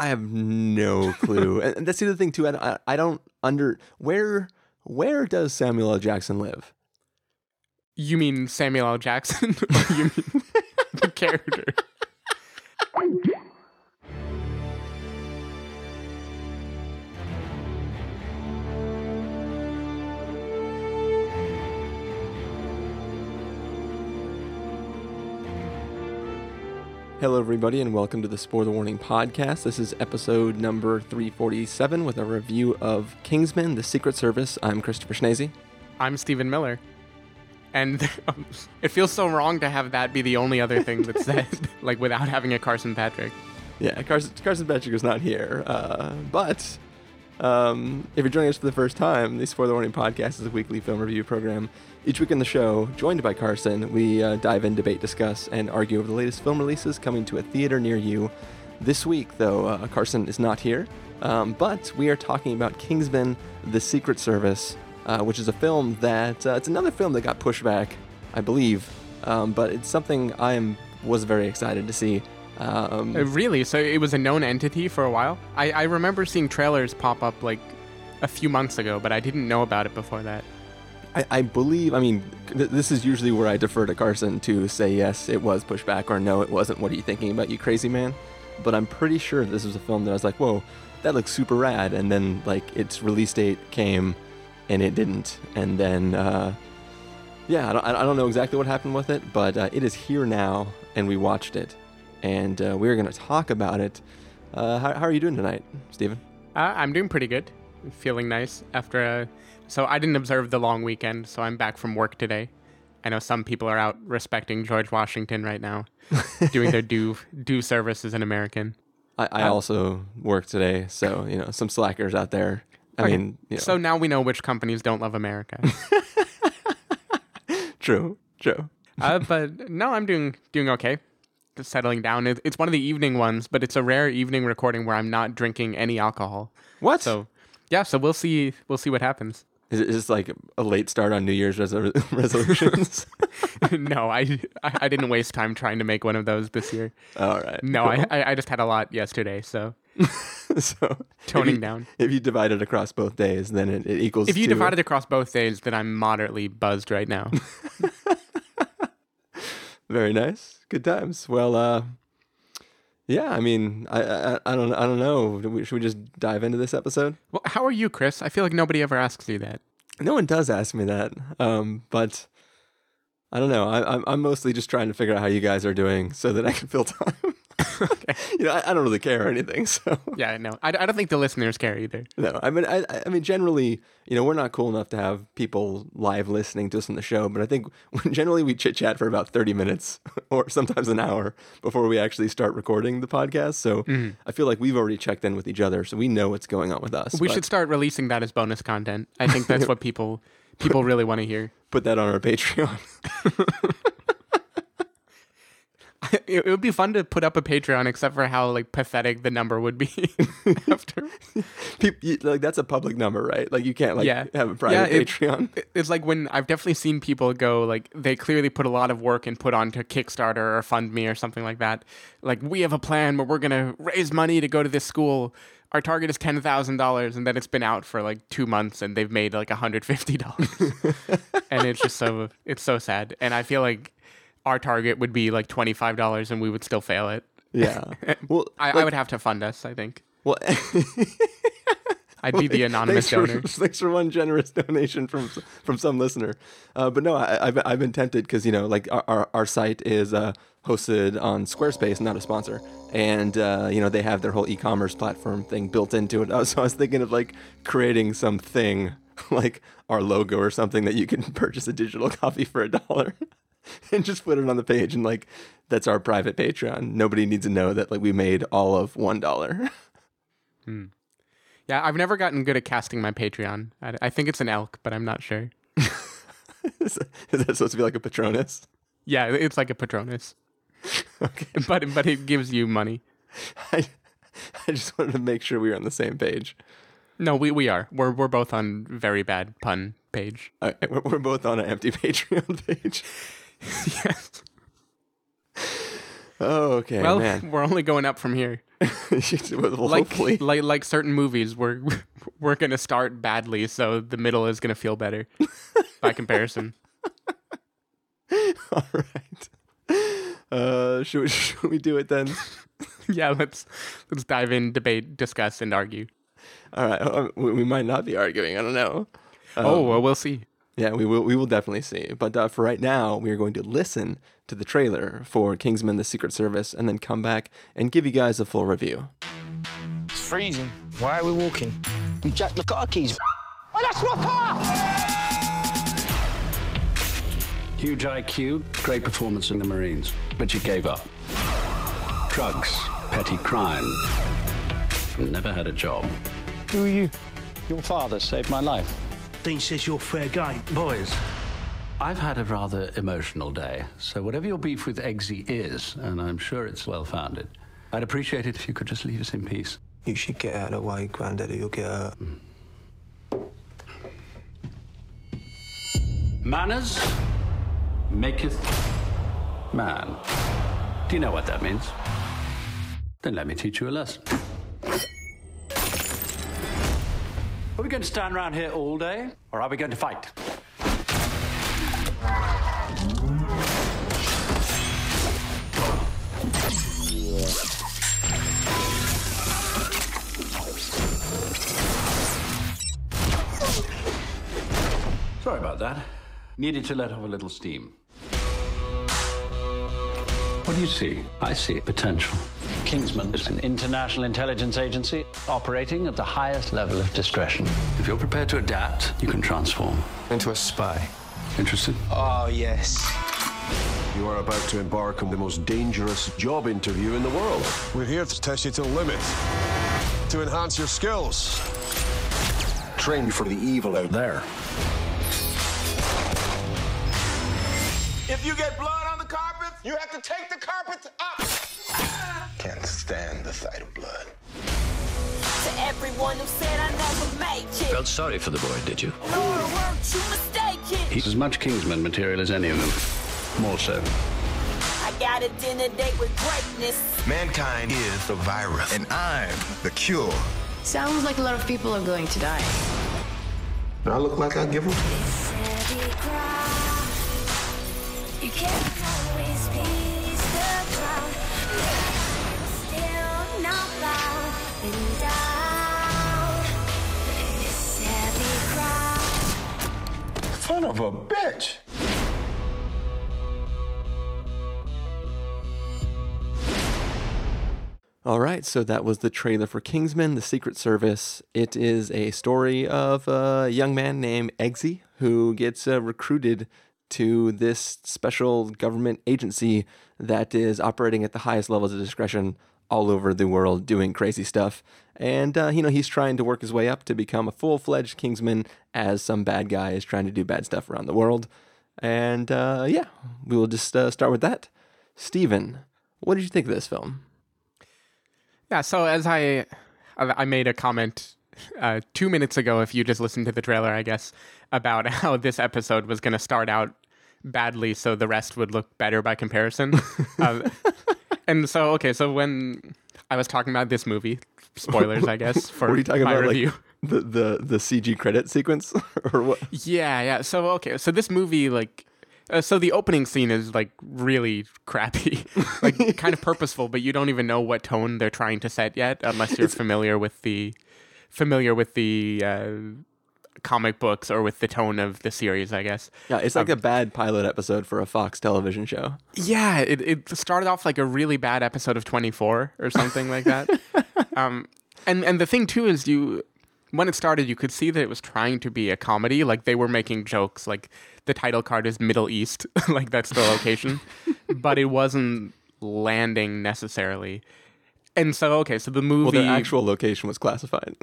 I have no clue, and that's the other thing too. I, I, don't under where where does Samuel L. Jackson live? You mean Samuel L. Jackson? you mean the character? Hello, everybody, and welcome to the Spoiler Warning podcast. This is episode number 347 with a review of Kingsman: The Secret Service. I'm Christopher Schnese. I'm Stephen Miller. And um, it feels so wrong to have that be the only other thing that's said, like without having a Carson Patrick. Yeah, Carson, Carson Patrick is not here, uh, but um, if you're joining us for the first time, this for the Spoiler Warning podcast is a weekly film review program. Each week in the show, joined by Carson, we uh, dive in, debate, discuss, and argue over the latest film releases coming to a theater near you. This week, though, uh, Carson is not here, um, but we are talking about Kingsman: The Secret Service, uh, which is a film that uh, it's another film that got pushed back, I believe, um, but it's something I am was very excited to see. Um, Uh, really? So it was a known entity for a while? I, I remember seeing trailers pop up like a few months ago, but I didn't know about it before that. I, I believe, I mean, th- this is usually where I defer to Carson to say yes, it was pushed back, or no, it wasn't. What are you thinking about, you crazy man? But I'm pretty sure this was a film that I was like, whoa, that looks super rad. And then, like, its release date came and it didn't. And then, uh, yeah, I don't, I don't know exactly what happened with it, but uh, it is here now, and we watched it. And uh, we're going to talk about it. Uh, how, how are you doing tonight, Stephen? Uh, I'm doing pretty good. Feeling nice after a. So I didn't observe the long weekend, so I'm back from work today. I know some people are out respecting George Washington right now, doing their due due service as an American. I, I Oh. also work today, so, you know, some slackers out there. I Okay, mean, you know, So now we know which companies don't love America. true, true. uh, but no, I'm doing doing okay. Settling down. It's one of the evening ones, but it's a rare evening recording where I'm not drinking any alcohol. What? So yeah, so we'll see. We'll see what happens. Is, this like a late start on New Year's resol- resolutions? no, I, I didn't waste time trying to make one of those this year. All right. No, cool. I, I just had a lot yesterday, so so toning if you, down. If you divide it across both days, then it, it equals. If you to- divide it across both days, then I'm moderately buzzed right now. Very nice, good times. Well, uh, yeah. I mean, I, I I don't I don't know. We- Should we just dive into this episode? well, how are you, Chris? I feel like nobody ever asks you that. No one does ask me that, um, but I don't know. I, I'm I'm mostly just trying to figure out how you guys are doing so that I can fill time. Okay. you know, I, I don't really care or anything. So Yeah, no, I, I don't think the listeners care either. no, I mean, I I mean, generally, you know, we're not cool enough to have people live listening to us on the show, but I think generally we chit chat for about thirty minutes or sometimes an hour before we actually start recording the podcast. So Mm-hmm. I feel like we've already checked in with each other, so we know what's going on with us. We but should start releasing that as bonus content. I think that's what people people really want to hear. put that on our Patreon. It, it would be fun to put up a Patreon, except for how like pathetic the number would be after. Peop you, like that's a public number, right? Like you can't like Yeah. have a private it- Patreon. it- It's like when I've definitely seen people go like they clearly put a lot of work and put onto Kickstarter or FundMe or something like that. Like we have a plan where we're gonna raise money to go to this school. Our target is ten thousand dollars, and then it's been out for like two months, and they've made like hundred fifty dollars, and it's just so it's so sad. And I feel like our target would be like twenty five dollars, and we would still fail it. Yeah. Well, I, I would have to fund us. I think well. I'd be the anonymous thanks donor. For, thanks for one generous donation from from some listener. Uh, but no, I, I've I've been tempted because you know like our, our, site is uh, hosted on Squarespace, not a sponsor, and uh, you know they have their whole e-commerce platform thing built into it. So I was thinking of like creating something like our logo or something that you can purchase a digital copy for a dollar. And just put it on the page, and like that's our private Patreon. Nobody needs to know that like we made all of one dollar. Hmm. Yeah, I've never gotten good at casting my Patreon. I, I think it's an elk, but I'm not sure. is that supposed to be like a Patronus? Yeah, it's like a Patronus, Okay. but but it gives you money. I, I just wanted to make sure we were on the same page. No, we, we are. We're we're both on very bad pun page. Right, we're, we're both on an empty Patreon page. yes. Oh, okay, well, man. we're only going up from here. Like, hopefully. like like certain movies, we're we're gonna start badly, so the middle is gonna feel better by comparison. All right. Uh, should we, should we do it then? yeah, let's let's dive in, debate, discuss, and argue. All right. uh, We we might not be arguing. I don't know. oh, well, we'll see. Yeah, we will. We will definitely see. But uh, for right now, we are going to listen to the trailer for Kingsman: The Secret Service, and then come back and give you guys a full review. It's freezing. Why are we walking? We jacked the car keys. Oh, that's my car! Huge IQ, great performance in the Marines, but you gave up. Drugs, petty crime. Never had a job. Who are you? Your father saved my life. Dean says you're fair game. Boys, I've had a rather emotional day, so whatever your beef with Eggsy is, and I'm sure it's well founded, I'd appreciate it if you could just leave us in peace. You should get out of the way, Grandaddy. You'll get hurt. Manners maketh man. Do you know what that means? Then let me teach you a lesson. Are we going to stand around here all day, or are we going to fight? Sorry about that. Needed to let off a little steam. What do you see? I see potential. Kingsman is an international intelligence agency operating at the highest level of discretion. If you're prepared to adapt, you can transform. Into a spy. Interested? Oh, yes. You are about to embark on the most dangerous job interview in the world. We're here to test you to the limit, to enhance your skills. Train you for the evil out there. If you get blood on the carpet, you have to take the carpet up. Can't stand the sight of blood. To everyone who said I never make it. Felt sorry for the boy, did you? Lord, weren't you mistaken? He's as much Kingsman material as any of them. More so. I got a dinner date with greatness. Mankind is the virus, and I'm the cure. Sounds like a lot of people are going to die. Do I look like I give a You can't Son of a bitch. All right, so that was the trailer for Kingsman: The Secret Service. It is a story of a young man named Eggsy who gets uh, recruited to this special government agency that is operating at the highest levels of discretion all over the world, doing crazy stuff. And uh, you know he's trying to work his way up to become a full-fledged Kingsman, as some bad guy is trying to do bad stuff around the world. And uh, yeah, we will just uh, start with that. Stephen, what did you think of this film? Yeah, so as I I I made a comment uh, two minutes ago, if you just listened to the trailer, I guess, about how this episode was going to start out badly, so the rest would look better by comparison. uh, and so, okay, so when I was talking about this movie, spoilers, I guess, for Were you talking my about review. like the, the the CG credit sequence or what? Yeah, yeah. So okay, so this movie like uh, so the opening scene is like really crappy, like kind of purposeful, but you don't even know what tone they're trying to set yet, unless you're familiar with the familiar with the uh, comic books or with the tone of the series, I guess. Yeah, it's like a bad pilot episode for a Fox television show. Yeah, it, it started off like a really bad episode of 24 or something like that. um, and and the thing too is you when it started you could see that it was trying to be a comedy like they were making jokes like the title card is Middle East like that's the location but it wasn't landing necessarily. And so okay, so the movie Well, the actual location was classified.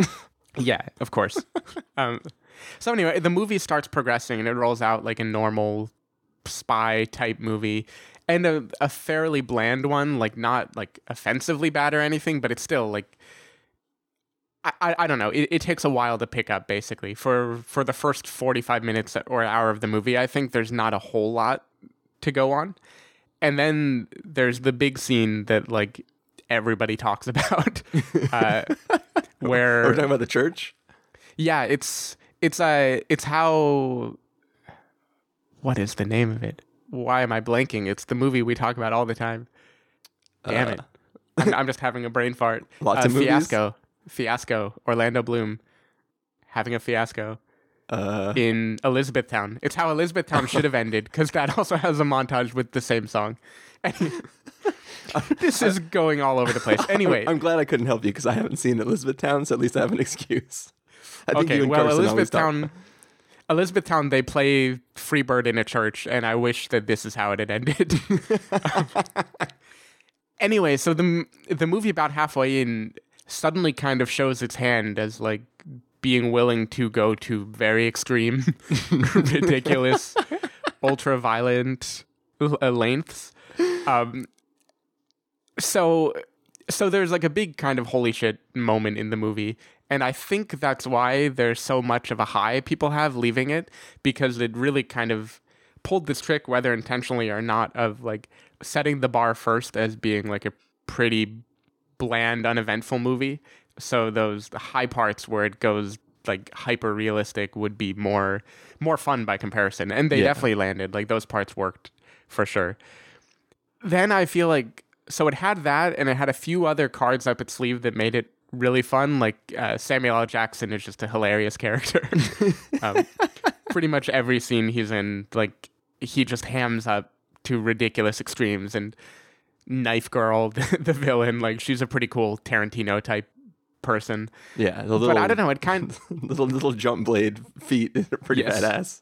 Yeah, of course. um, so anyway, the movie starts progressing and it rolls out like a normal spy type movie and a, a fairly bland one, like not like offensively bad or anything, but it's still like I, I, I don't know. It, it takes a while to pick up basically. For for the first 45 minutes or hour of the movie, I think there's not a whole lot to go on. and then there's the big scene that like everybody talks about, uh, where Are we talking about the church? yeah, it's it's uh it's how what is the name of it? Why am I blanking? It's the movie we talk about all the time. Damn Uh, it. I'm, I'm just having a brain fart. Lots uh, of movies? Fiasco. Fiasco. Orlando Bloom having a fiasco Uh, in Elizabethtown. It's how Elizabethtown should have ended because that also has a montage with the same song. this is going all over the place. Anyway, I'm glad I couldn't help you because I haven't seen Elizabethtown, so at least I have an excuse. I think okay, you and well, Carson always talk- Elizabethtown, Elizabethtown, they play Freebird in a church, and I wish that this is how it had ended. anyway, so the the movie about halfway in suddenly kind of shows its hand as like being willing to go to very extreme, ridiculous, ultra violent uh, lengths. Um, so so there's like a big kind of holy shit moment in the movie and i think that's why there's so much of a high people have leaving it because it really kind of pulled this trick whether intentionally or not of like setting the bar first as being like a pretty bland uneventful movie so those high parts where it goes like hyper realistic would be more more fun by comparison and they Yeah. definitely landed like those parts worked for sure then I feel like so it had that, and it had a few other cards up its sleeve that made it really fun. Like uh, Samuel L. Jackson is just a hilarious character. um, pretty much every scene he's in, like he just hams up to ridiculous extremes. And Knife Girl, the, the villain, like she's a pretty cool Tarantino type person. Yeah, the little, but I don't know. It kind little little jump blade feet pretty Yes. badass.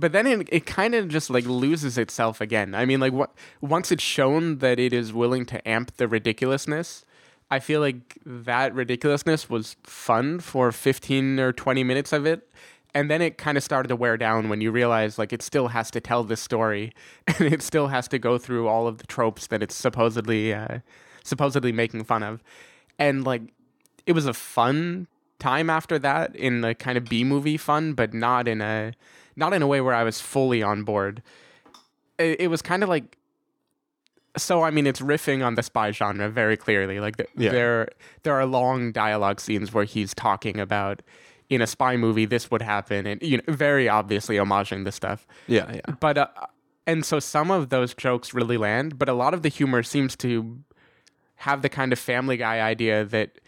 But then it, it kind of just like loses itself again. I mean, like what once it's shown that it is willing to amp the ridiculousness, I feel like that ridiculousness was fun for 15 or 20 minutes of it. And then it kind of started to wear down when you realize like it still has to tell this story and it still has to go through all of the tropes that it's supposedly uh, supposedly making fun of. And like it was a fun time after that in the kind of B movie fun, but not in a not in a way where I was fully on board. It, it was kind of like so I mean it's riffing on the spy genre very clearly. Like th- Yeah. there there are long dialogue scenes where he's talking about in a spy movie this would happen and you know very obviously homaging the stuff. Yeah, yeah. But uh, and so some of those jokes really land, but a lot of the humor seems to have the kind of family guy idea that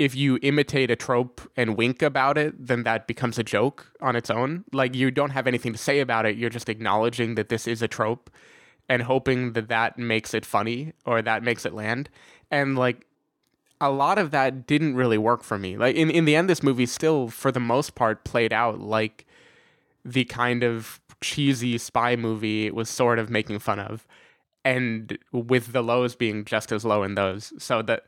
if you imitate a trope and wink about it, then that becomes a joke on its own. Like you don't have anything to say about it, you're just acknowledging that this is a trope and hoping that that makes it funny or that makes it land. And like a lot of that didn't really work for me. Like in in the end this movie still for the most part played out like the kind of cheesy spy movie it was sort of making fun of and with the lows being just as low in those so that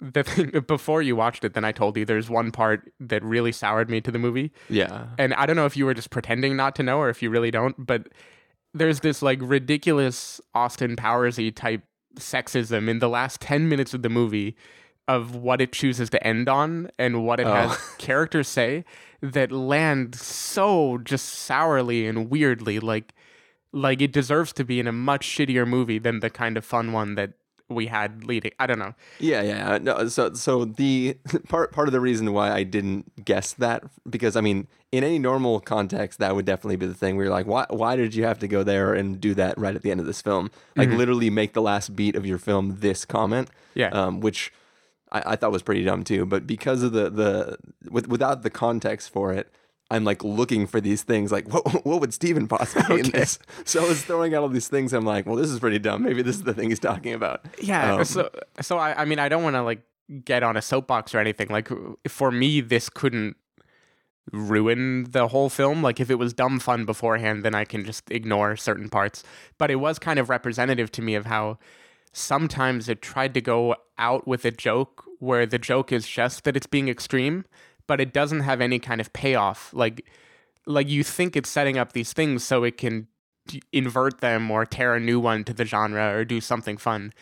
the thing before you watched it then i told you there's one part that really soured me to the movie Yeah. and i don't know if you were just pretending not to know or if you really don't but there's this like ridiculous austin powersy type sexism in the last 10 minutes of the movie of what it chooses to end on and what it Oh. has characters say that land so just sourly and weirdly like like it deserves to be in a much shittier movie than the kind of fun one that we had leading i don't know Yeah, yeah. No, so so the part part of the reason why I didn't guess that because I mean, in any normal context, that would definitely be the thing where you're like, why why did you have to go there and do that right at the end of this film? Like Mhm. literally make the last beat of your film this comment. Yeah. Um, which I, I thought was pretty dumb too. But because of the the with, without the context for it. I'm like looking for these things, like what what would Stephen possibly be in this? So I was throwing out all these things. I'm like, well, this is pretty dumb. Maybe this is the thing he's talking about. Yeah. Um, so so I, I mean I don't want to like get on a soapbox or anything. Like for me, this couldn't ruin the whole film. Like if it was dumb fun beforehand, then I can just ignore certain parts. But it was kind of representative to me of how sometimes it tried to go out with a joke where the joke is just that it's being extreme, but it doesn't have any kind of payoff. Like like you think it's setting up these things so it can invert them or tear a new one to the genre or do something fun.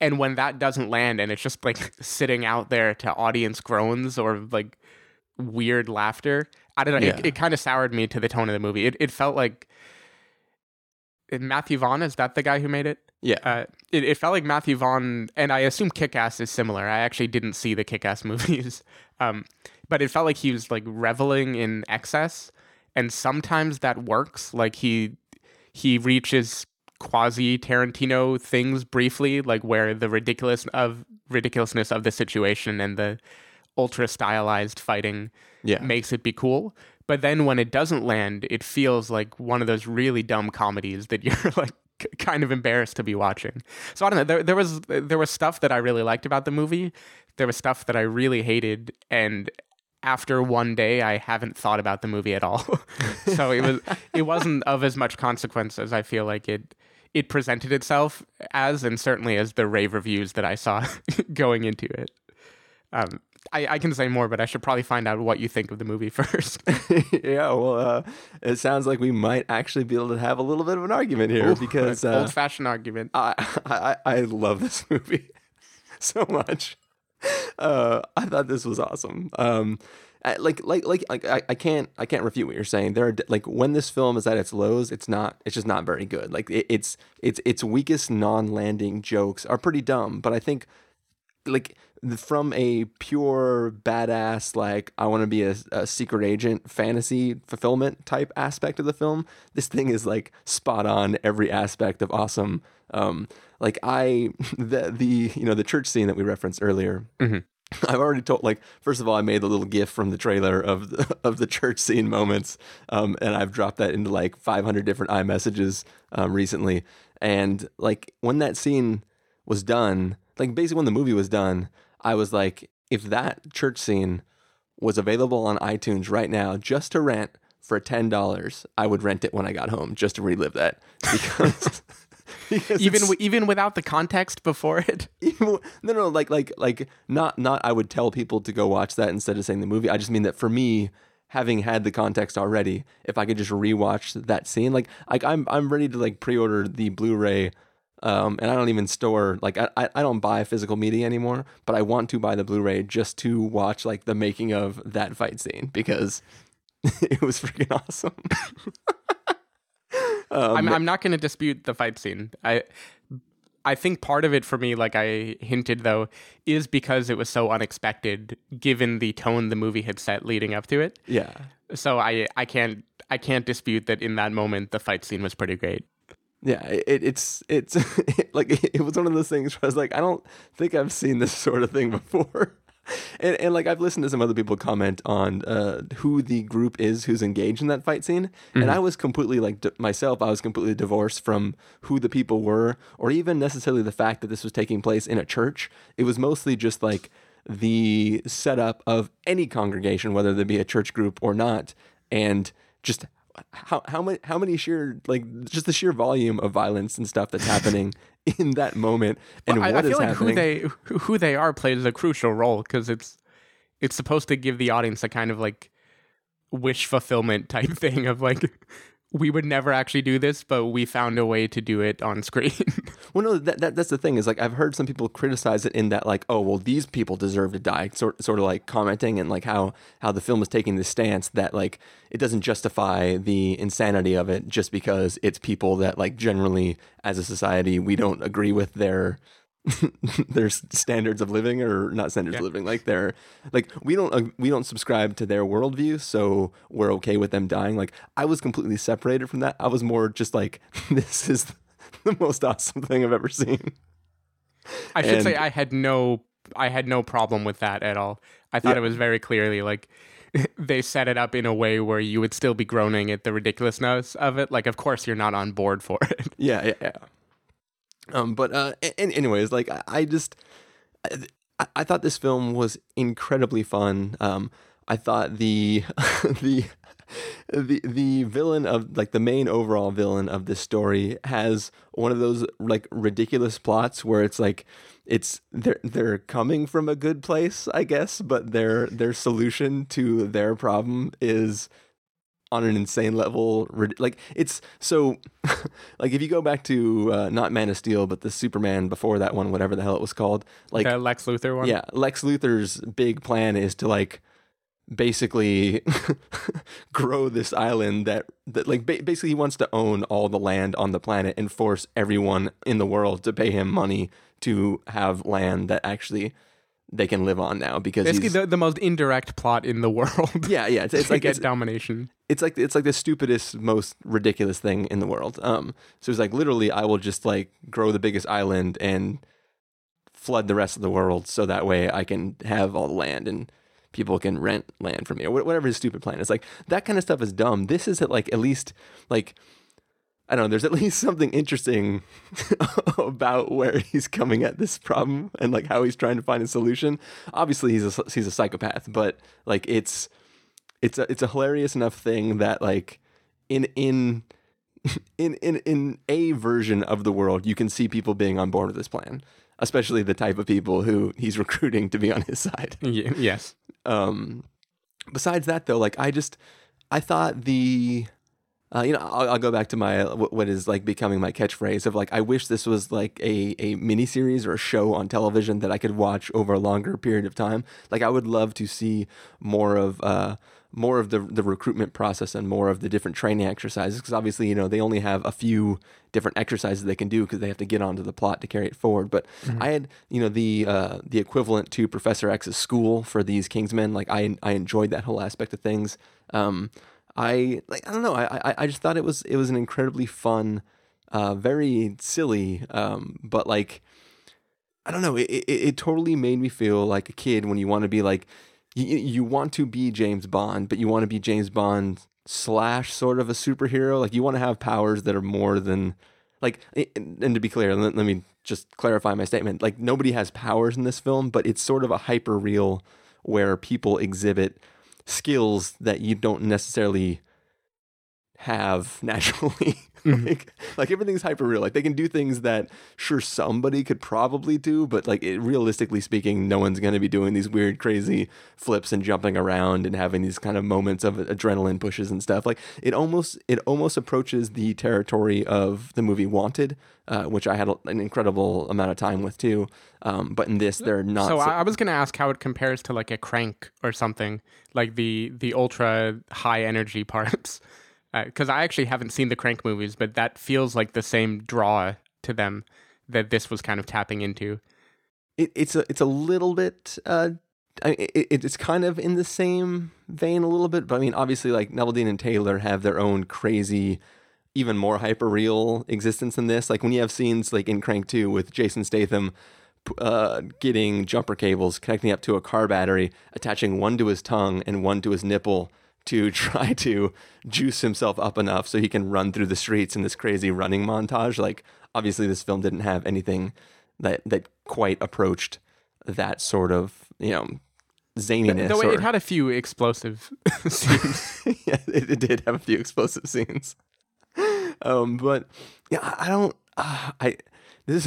And when that doesn't land and it's just like sitting out there to audience groans or like weird laughter, I don't know. Yeah. It, it kind of soured me to the tone of the movie. It, it felt like Matthew Vaughn is that the guy who made it? Yeah. Uh, it, it felt like Matthew Vaughn, and I assume Kick Ass is similar. I actually didn't see the Kick Ass movies. Um, but it felt like he was like reveling in excess. And sometimes that works. Like he he reaches quasi Tarantino things briefly, like where the ridiculous of ridiculousness of the situation and the ultra stylized fighting Yeah. makes it be cool. But then when it doesn't land, it feels like one of those really dumb comedies that you're like kind of embarrassed to be watching. So I don't know. There, there was there was stuff that I really liked about the movie. There was stuff that I really hated, and after one day, I haven't thought about the movie at all. so it was it wasn't of as much consequence as I feel like it it presented itself as, and certainly as the rave reviews that I saw going into it. Um, I, I can say more, but I should probably find out what you think of the movie first. yeah, well, uh, it sounds like we might actually be able to have a little bit of an argument here because uh, old fashioned argument. I, I I love this movie so much. Uh, I thought this was awesome. Um, like like like like I, I can't I can't refute what you're saying. There are like when this film is at its lows, it's not it's just not very good. Like it, it's it's its weakest non-landing jokes are pretty dumb, but I think like from a pure badass like I want to be a, a secret agent fantasy fulfillment type aspect of the film, this thing is like spot on every aspect of awesome. Um, like I the the you know the church scene that we referenced earlier. I've already told like first of all I made the little gif from the trailer of the, of the church scene moments um, and I've dropped that into like 500 different iMessages um, recently and like when that scene was done like basically when the movie was done I was like if that church scene was available on iTunes right now just to rent for $10 I would rent it when I got home just to relive that because even w- even without the context before it. even, no, no, like, like, like, not, not. I would tell people to go watch that instead of saying the movie. I just mean that for me, having had the context already, if I could just rewatch that scene, like, like I'm, I'm ready to like pre-order the Blu-ray, um, and I don't even store, like, I, I I don't buy physical media anymore, but I want to buy the Blu-ray just to watch like the making of that fight scene because it was freaking awesome. Um, I'm I'm not going to dispute the fight scene. I I think part of it for me, like I hinted though, is because it was so unexpected given the tone the movie had set leading up to it. yeah. So I I can't I can't dispute that in that moment the fight scene was pretty great. Yeah, it, it's it's like it was one of those things where I was like, I don't think I've seen this sort of thing before. And, and like I've listened to some other people comment on uh, who the group is who's engaged in that fight scene, and I was completely like d- myself. I was completely divorced from who the people were, or even necessarily the fact that this was taking place in a church. It was mostly just like the setup of any congregation, whether they be a church group or not, and just how how many how many sheer like just the sheer volume of violence and stuff that's happening in that moment and I, what I is feel like happening. who they who they are plays a crucial role because it's it's supposed to give the audience a kind of like wish fulfillment type thing of like we would never actually do this, but we found a way to do it on screen. Well, no, that, that that's the thing is like I've heard some people criticize it in that like oh well these people deserve to die sort sort of like commenting and like how how the film is taking this stance that like it doesn't justify the insanity of it just because it's people that like generally as a society we don't agree with their their standards of living or not standards of living like they're like we don't uh, we don't subscribe to their worldview so we're okay with them dying like i was completely separated from that i was more just like this is the most awesome thing i've ever seen I should say I had no I had no problem with that at all. I thought Yeah. it was very clearly like they set it up in a way where you would still be groaning at the ridiculousness of it. Like of course you're not on board for it. yeah yeah, yeah. Um but uh and anyways like i, I just I, I thought this film was incredibly fun. Um i thought the the the the villain of like the main overall villain of this story has one of those like ridiculous plots where it's like it's they're they're coming from a good place i guess but their their solution to their problem is on an insane level like it's so like if you go back to uh, not man of steel but the superman before that one whatever the hell it was called like the Lex Luthor one. yeah lex luthor's big plan is to like basically grow this island that that like ba- basically he wants to own all the land on the planet and force everyone in the world to pay him money to have land that actually they can live on now because Basically, he's, the, the most indirect plot in the world. yeah yeah it's, it's to like get it's, domination. it's like it's like the stupidest most ridiculous thing in the world um so it's like literally i will just like grow the biggest island and flood the rest of the world so that way i can have all the land and people can rent land from me or whatever his stupid plan is like that kind of stuff is dumb this is at like at least like I don't know. There's at least something interesting about where he's coming at this problem and like how he's trying to find a solution. Obviously, he's a he's a psychopath, but like it's it's a it's a hilarious enough thing that like in in in in in a version of the world, you can see people being on board with this plan, especially the type of people who he's recruiting to be on his side. Yes. Um, besides that, though, like I just I thought the uh, you know, I'll, I'll go back to my what what is like becoming my catchphrase of like I wish this was like a a miniseries or a show on television that I could watch over a longer period of time. Like I would love to see more of uh more of the the recruitment process and more of the different training exercises because obviously you know they only have a few different exercises they can do because they have to get onto the plot to carry it forward. But Mhm. I had you know the uh, the equivalent to Professor X's school for these Kingsmen. Like I I enjoyed that whole aspect of things. Um, I like I don't know. I, I I just thought it was it was an incredibly fun, uh, very silly, um, but like I don't know. It, it it totally made me feel like a kid when you want to be like you you want to be James Bond, but you want to be James Bond slash sort of a superhero. Like you want to have powers that are more than like. And to be clear, let, let me just clarify my statement. Like nobody has powers in this film, but it's sort of a hyper real where people exhibit skills that you don't necessarily have naturally. like, like everything's hyper real. Like they can do things that sure somebody could probably do, but like it, realistically speaking, no one's going to be doing these weird, crazy flips and jumping around and having these kind of moments of adrenaline pushes and stuff. Like it almost it almost approaches the territory of the movie Wanted, uh, which I had an incredible amount of time with too. Um, but in this, they're not. So I I was going to ask how it compares to like a crank or something, like the the ultra high energy parts. Because I actually haven't seen the crank movies, but that feels like the same draw to them that this was kind of tapping into. it, it's a it's a little bit uh it, it's kind of in the same vein a little bit but i mean obviously like Neveldine and taylor have their own crazy even more hyper real existence in this like when you have scenes like in crank 2 with jason statham uh, getting jumper cables connecting up to a car battery attaching one to his tongue and one to his nipple to try to juice himself up enough so he can run through the streets in this crazy running montage like obviously this film didn't have anything that that quite approached that sort of you know zaniness. Though or- it had a few explosive scenes. yeah, it, it did have a few explosive scenes. Um, but yeah, I, I don't. Uh, I this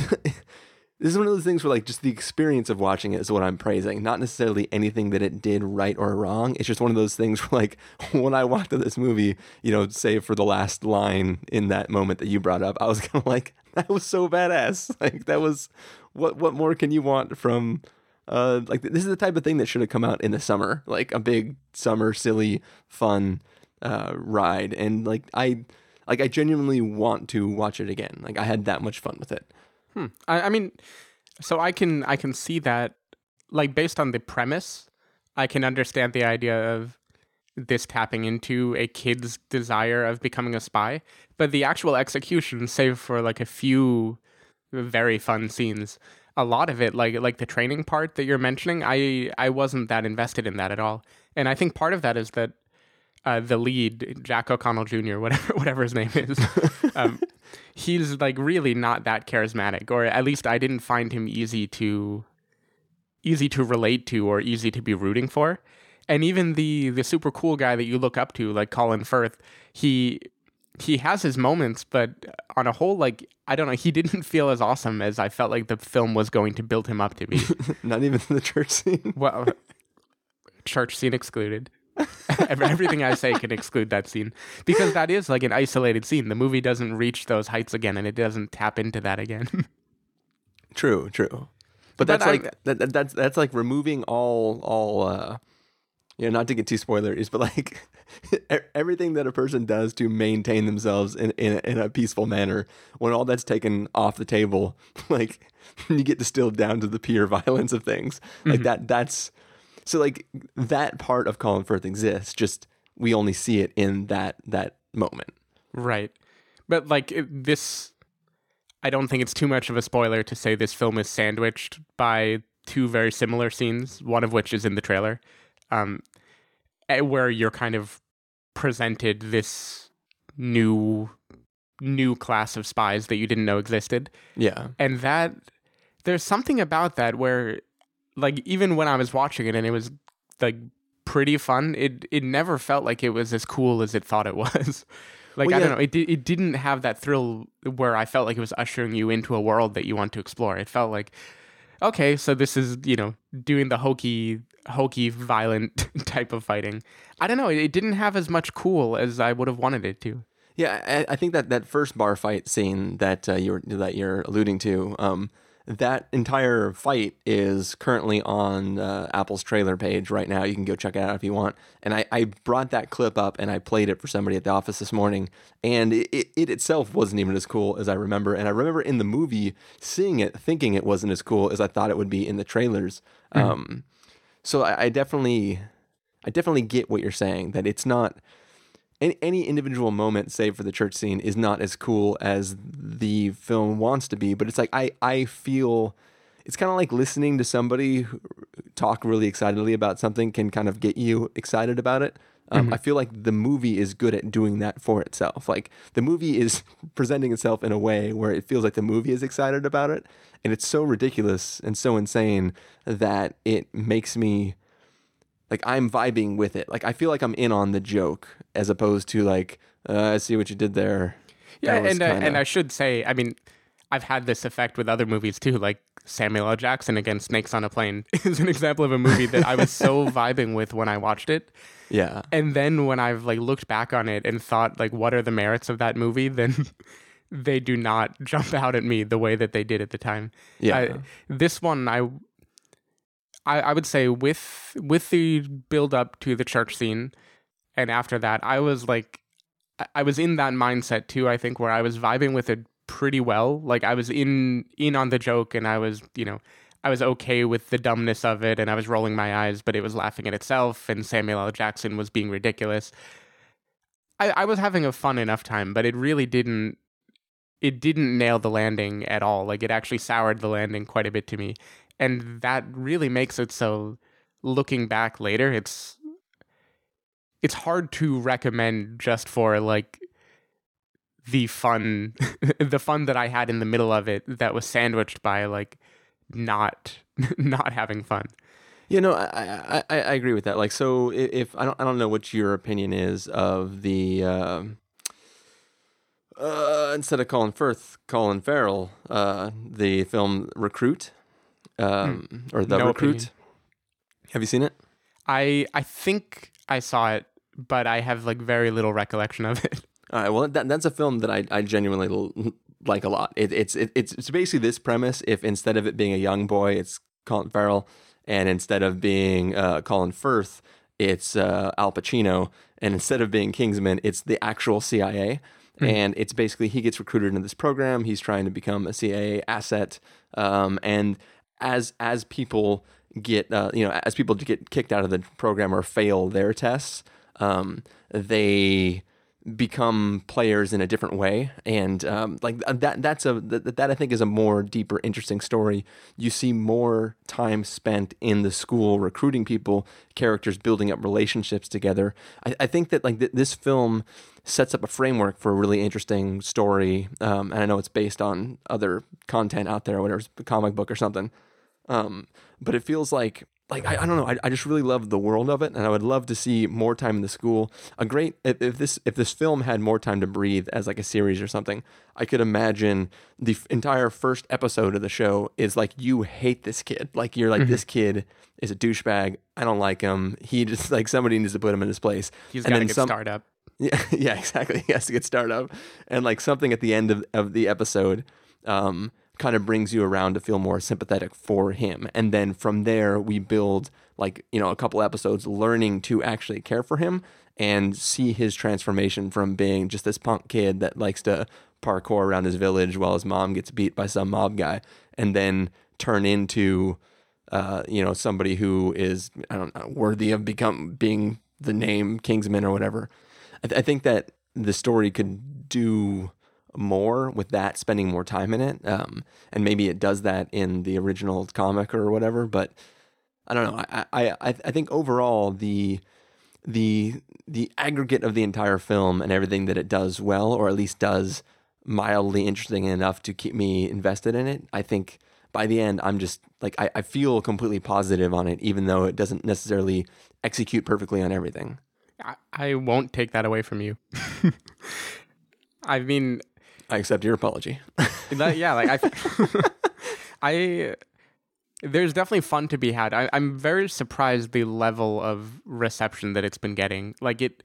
this is one of those things where like just the experience of watching it is what I'm praising, not necessarily anything that it did right or wrong. It's just one of those things where like when I walked to this movie, you know, say for the last line in that moment that you brought up, I was kind of like, that was so badass. Like that was what what more can you want from uh like this is the type of thing that should have come out in the summer, like a big summer silly fun uh ride and like I like I genuinely want to watch it again. Like I had that much fun with it. Hmm. I, I mean, so I can I can see that, like based on the premise, I can understand the idea of this tapping into a kid's desire of becoming a spy. But the actual execution, save for like a few very fun scenes, a lot of it, like like the training part that you're mentioning, I I wasn't that invested in that at all. And I think part of that is that uh, the lead, Jack O'Connell Jr., whatever whatever his name is, um, he's like really not that charismatic, or at least I didn't find him easy to easy to relate to or easy to be rooting for. And even the the super cool guy that you look up to, like Colin Firth, he he has his moments, but on a whole, like I don't know, he didn't feel as awesome as I felt like the film was going to build him up to be. Not even the church scene. Well, church scene excluded. Every- Everything I say can exclude that scene because that is like an isolated scene. The movie doesn't reach those heights again, and it doesn't tap into that again. True, true. But But that's I- like that, that- that's that's like removing all all uh you know, not to get too spoilers, but like everything that a person does to maintain themselves in, in, in a peaceful manner, when all that's taken off the table, like you get distilled down to the pure violence of things. Like Mhm. that, that's so like that part of Colin Firth exists. Just we only see it in that that moment. Right. But like it- this I don't think it's too much of a spoiler to say this film is sandwiched by two very similar scenes, one of which is in the trailer. Um eh, where you're kind of presented this new new class of spies that you didn't know existed. Yeah. And that there's something about that where like even when I was watching it and it was like pretty fun, it it never felt like it was as cool as it thought it was. like Well, I don't know, it it didn't have that thrill where I felt like it was ushering you into a world that you want to explore. It felt like okay, so this is, you know, doing the hokey hokey violent type of fighting. I don't know, it, it didn't have as much cool as I would have wanted it to. Yeah, I, I think that that first bar fight scene that uh, you're that you're alluding to, um, that entire fight is currently on uh, Apple's trailer page right now. You can go check it out if you want. And I, I brought that clip up and I played it for somebody at the office this morning, and it, it, it itself wasn't even as cool as I remember. And I remember in the movie seeing it, thinking it wasn't as cool as I thought it would be in the trailers. Mhm. Um, so I, I definitely, I definitely get what you're saying that it's not any, any individual moment, save for the church scene, is not as cool as the film wants to be. But it's like I I feel it's kind of like listening to somebody talk really excitedly about something can kind of get you excited about it. Um, Mhm. I feel like the movie is good at doing that for itself. Like the movie is presenting itself in a way where it feels like the movie is excited about it, and it's so ridiculous and so insane that it makes me like I'm vibing with it. Like I feel like I'm in on the joke as opposed to like uh, I see what you did there. Yeah, and uh, and I should say, I mean, I've had this effect with other movies too, like Samuel L. Jackson against Snakes on a Plane is an example of a movie that I was so vibing with when I watched it. yeah, And then when I've like looked back on it and thought like what are the merits of that movie, then they do not jump out at me the way that they did at the time. Yeah. I- this one I, I I would say with with the build up to the church scene and after that I was like I- was in that mindset too, I think, where I was vibing with it pretty well. Like I was in in on the joke and I was, you know, I was okay with the dumbness of it and I was rolling my eyes, but it was laughing at itself and Samuel L. Jackson was being ridiculous. I, I was having a fun enough time, but it really didn't it didn't nail the landing at all. Like it actually soured the landing quite a bit to me. And that really makes it so looking back later, it's it's hard to recommend just for like the fun the fun that I had in the middle of it that was sandwiched by like not not having fun. You know, I, I, I agree with that. Like, so if I don't I don't know what your opinion is of the um uh, instead of Colin Firth, Colin Farrell, uh, the film Recruit, um, or The Hmm. No Recruit. opinion. Have you seen it? I I think I saw it, but I have like very little recollection of it. All right. Well, that, that's a film that I, I genuinely l- like a lot. It, it's it, it's it's basically this premise. If instead of it being a young boy, it's Colin Farrell, and instead of being uh, Colin Firth, it's uh, Al Pacino, and instead of being Kingsman, it's the actual CIA. Mhm. And it's basically he gets recruited into this program. He's trying to become a CIA asset, um, and as as people get uh, you know as people get kicked out of the program or fail their tests, um, they become players in a different way. And um, like that that's a that, that I think is a more deeper interesting story. You see more time spent in the school recruiting people characters building up relationships together. I, I think that like th- this film sets up a framework for a really interesting story um, and I know it's based on other content out there whatever it's a comic book or something um, but it feels like like I, I don't know I, I just really love the world of it and I would love to see more time in the school a great if, if this if this film had more time to breathe as like a series or something I could imagine the f- entire first episode of the show is like you hate this kid like you're like Mhm. this kid is a douchebag I don't like him he just like somebody needs to put him in his place He's got to get some- started up. yeah, yeah, exactly. He has to get startup and like something at the end of, of the episode, um, kind of brings you around to feel more sympathetic for him, and then from there we build like you know a couple episodes learning to actually care for him and see his transformation from being just this punk kid that likes to parkour around his village while his mom gets beat by some mob guy and then turn into uh, you know somebody who is I don't know worthy of become being the name Kingsman or whatever. I, th- I think that the story could do more with that, spending more time in it, um, and maybe it does that in the original comic or whatever. But I don't know. I I I, think overall the the the aggregate of the entire film and everything that it does well, or at least does mildly interesting enough to keep me invested in it. I think by the end, I'm just like I, I feel completely positive on it, even though it doesn't necessarily execute perfectly on everything. I, I won't take that away from you. I mean, I accept your apology. that, yeah, like I, I, there's definitely fun to be had. I, I'm very surprised the level of reception that it's been getting. Like it,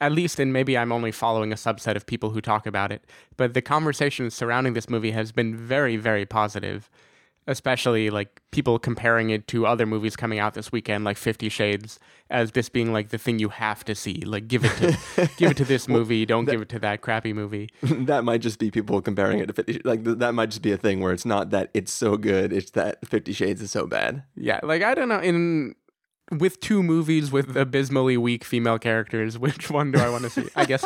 at least, and maybe I'm only following a subset of people who talk about it, but the conversation surrounding this movie has been very, very positive especially like people comparing it to other movies coming out this weekend like 50 shades as this being like the thing you have to see. Like give it to give it to this movie. Don't that, give it to that crappy movie. That might just be people comparing it to 50 like that might just be a thing where it's not that it's so good it's that 50 shades is so bad. Yeah like i don't know in with two movies with mm. abysmally weak female characters which one do i want to see? I guess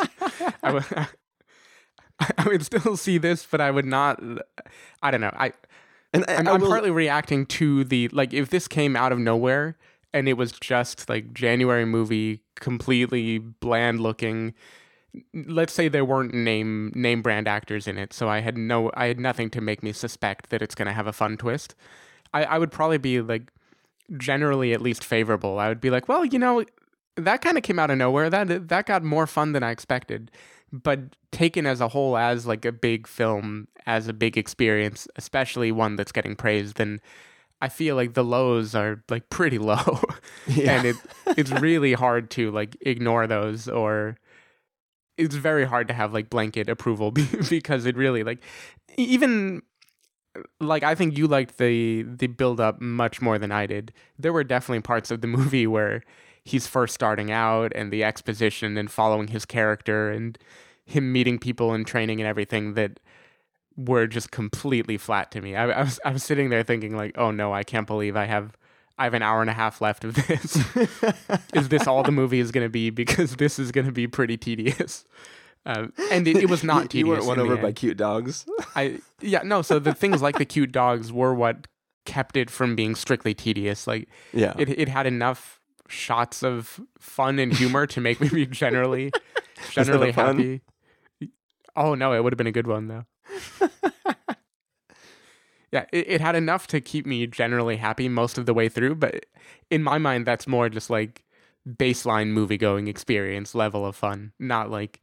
I would, I would still see this but i would not i don't know i and I, I'm, I will... partly reacting to the like if this came out of nowhere and it was just like January movie, completely bland looking. Let's say there weren't name name brand actors in it, so I had no I had nothing to make me suspect that it's gonna have a fun twist. I, I would probably be like generally at least favorable. I would be like, well, you know, that kind of came out of nowhere. That that got more fun than I expected but taken as a whole as like a big film as a big experience especially one that's getting praised then i feel like the lows are like pretty low yeah. and it it's really hard to like ignore those or it's very hard to have like blanket approval because it really like even like I think you liked the the build up much more than I did. There were definitely parts of the movie where he's first starting out and the exposition and following his character and him meeting people and training and everything that were just completely flat to me. I, I was I was sitting there thinking like, oh no, I can't believe I have I have an hour and a half left of this. is this all the movie is going to be? Because this is going to be pretty tedious. Um, and it, it, was not tedious. You weren't won over by cute dogs. I yeah no. So the things like the cute dogs were what kept it from being strictly tedious. Like yeah, it it had enough shots of fun and humor to make me be generally generally happy. Oh no, it would have been a good one though. yeah, it, it had enough to keep me generally happy most of the way through, but in my mind, that's more just like baseline movie going experience level of fun, not like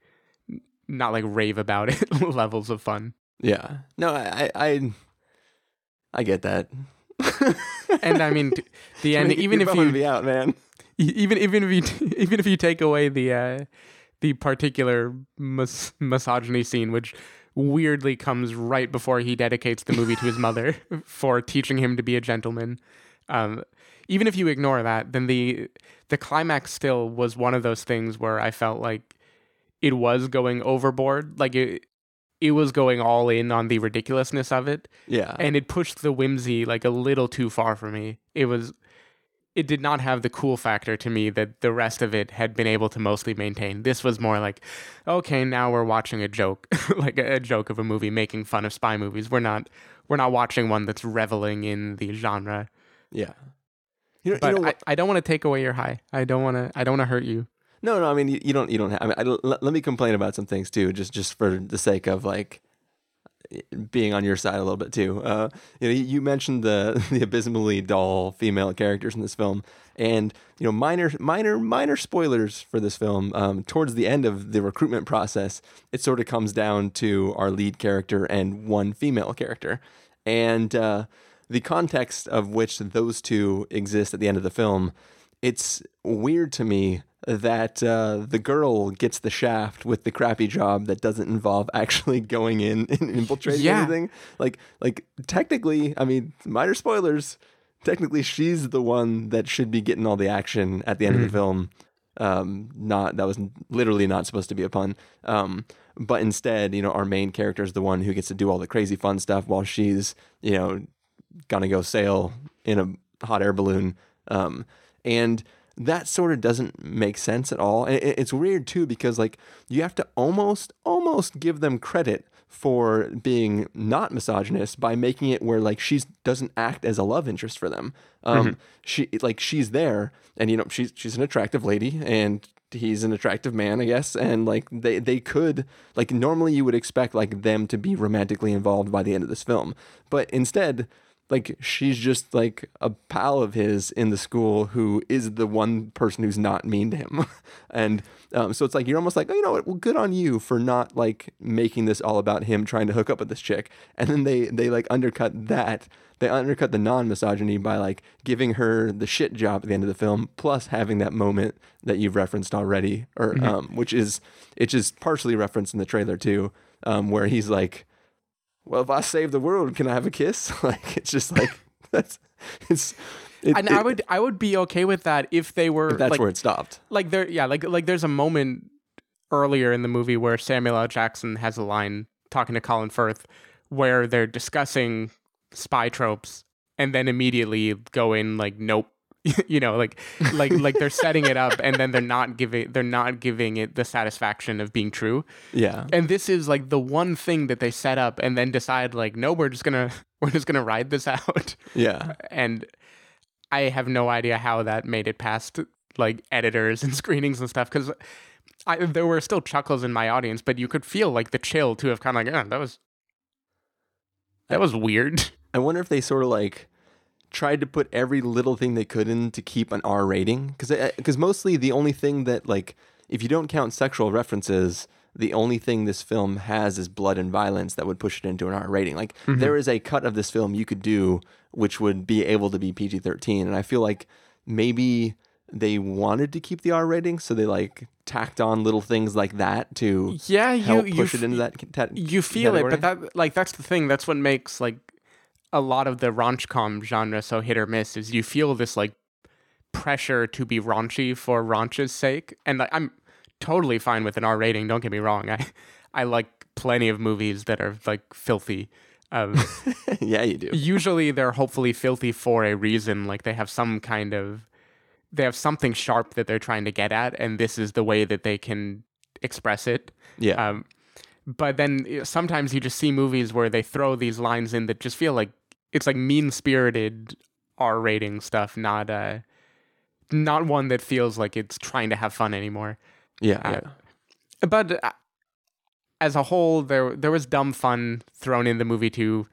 not like rave about it levels of fun. Yeah, no, I I I get that. and I mean, the end. Even if you be out, man even even if you even if you take away the uh, the particular mis- misogyny scene, which weirdly comes right before he dedicates the movie to his mother for teaching him to be a gentleman. Um, even if you ignore that, then the the climax still was one of those things where I felt like it was going overboard. Like it it was going all in on the ridiculousness of it. Yeah. And it pushed the whimsy like a little too far for me. It was it did not have the cool factor to me that the rest of it had been able to mostly maintain. This was more like, okay, now we're watching a joke, like a, a, joke of a movie making fun of spy movies. We're not we're not watching one that's reveling in the genre. Yeah. You know, but you know I, I, don't want to take away your high. I don't want to. I don't want to hurt you. No, no. I mean, you, you don't. You don't have. I mean, I, let, let me complain about some things too, just just for the sake of like being on your side a little bit too. Uh, you know, you mentioned the the abysmally dull female characters in this film, and you know, minor minor minor spoilers for this film. Um, towards the end of the recruitment process, it sort of comes down to our lead character and one female character, and uh, the context of which those two exist at the end of the film. It's weird to me that uh, the girl gets the shaft with the crappy job that doesn't involve actually going in and infiltrating yeah. anything. Like, like technically, I mean, minor spoilers. technically she's the one that should be getting all the action at the end Mm-hmm. of the film. Um, not that was literally not supposed to be a pun. Um, but instead, you know, our main character is the one who gets to do all the crazy fun stuff while she's, you know, gonna go sail in a hot air balloon. Um, and that sort of doesn't make sense at all. And it's weird too because like you have to almost almost give them credit for being not misogynist by making it where like she doesn't act as a love interest for them. Um, she like she's there and you know she's she's an attractive lady and he's an attractive man, I guess, and like they they could like normally you would expect like them to be romantically involved by the end of this film, but instead like she's just like a pal of his in the school who is the one person who's not mean to him. And um, so it's like you're almost like oh you know what? Well good on you for not like making this all about him trying to hook up with this chick. And then they they like undercut that. They undercut the non-misogyny by like giving her the shit job at the end of the film plus having that moment that you've referenced already or um, which is it's just partially referenced in the trailer too um, where he's like well, if I save the world, can I have a kiss? like, it's just like that's it's. It, and it- I would I would be okay with that if they were if that's like, where it stopped. like there yeah like like there's a moment earlier in the movie where Samuel L. Jackson has a line talking to Colin Firth where they're discussing spy tropes and then immediately go in like nope you know like like like they're setting it up and then they're not giving they're not giving it the satisfaction of being true. Yeah, and this is like the one thing that they set up and then decide like no we're just gonna we're just gonna ride this out. Yeah, and I have no idea how that made it past like editors and screenings and stuff because I there were still chuckles in my audience, but you could feel like the chill too of kind of like, oh, that was that was weird. I wonder if they sort of like tried to put every little thing they could in to keep an R rating because because uh, mostly the only thing that like if you don't count sexual references. The only thing this film has is blood and violence that would push it into an R rating. Like mm-hmm. there is a cut of this film you could do which would be able to be PG thirteen, and I feel like maybe they wanted to keep the R rating, so they like tacked on little things like that to Yeah, you help you push it into that. ca- you feel it, but that like that's the thing. That's what makes like a lot of the raunchcom genre so hit or miss. Is you feel this like pressure to be raunchy for raunch's sake, and like, I'm totally fine with an R rating. Don't get me wrong. I I like plenty of movies that are like filthy. Um, yeah, you do. usually they're hopefully filthy for a reason. Like they have some kind of they have something sharp that they're trying to get at, and this is the way that they can express it. Yeah. Um, but then sometimes you just see movies where they throw these lines in that just feel like it's like mean spirited R rating stuff, not uh, not one that feels like it's trying to have fun anymore. yeah, uh, yeah. But uh, as a whole, there there was dumb fun thrown in the movie too.